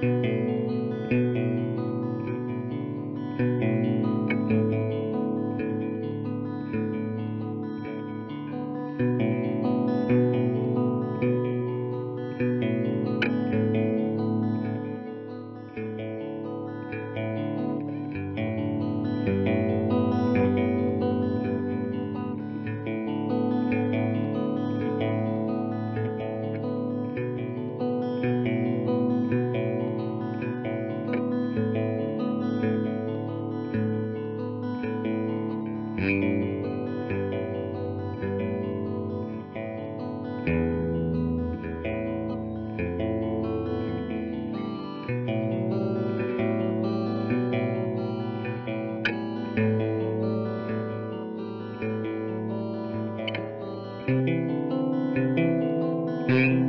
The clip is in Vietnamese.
Música thank mm -hmm. you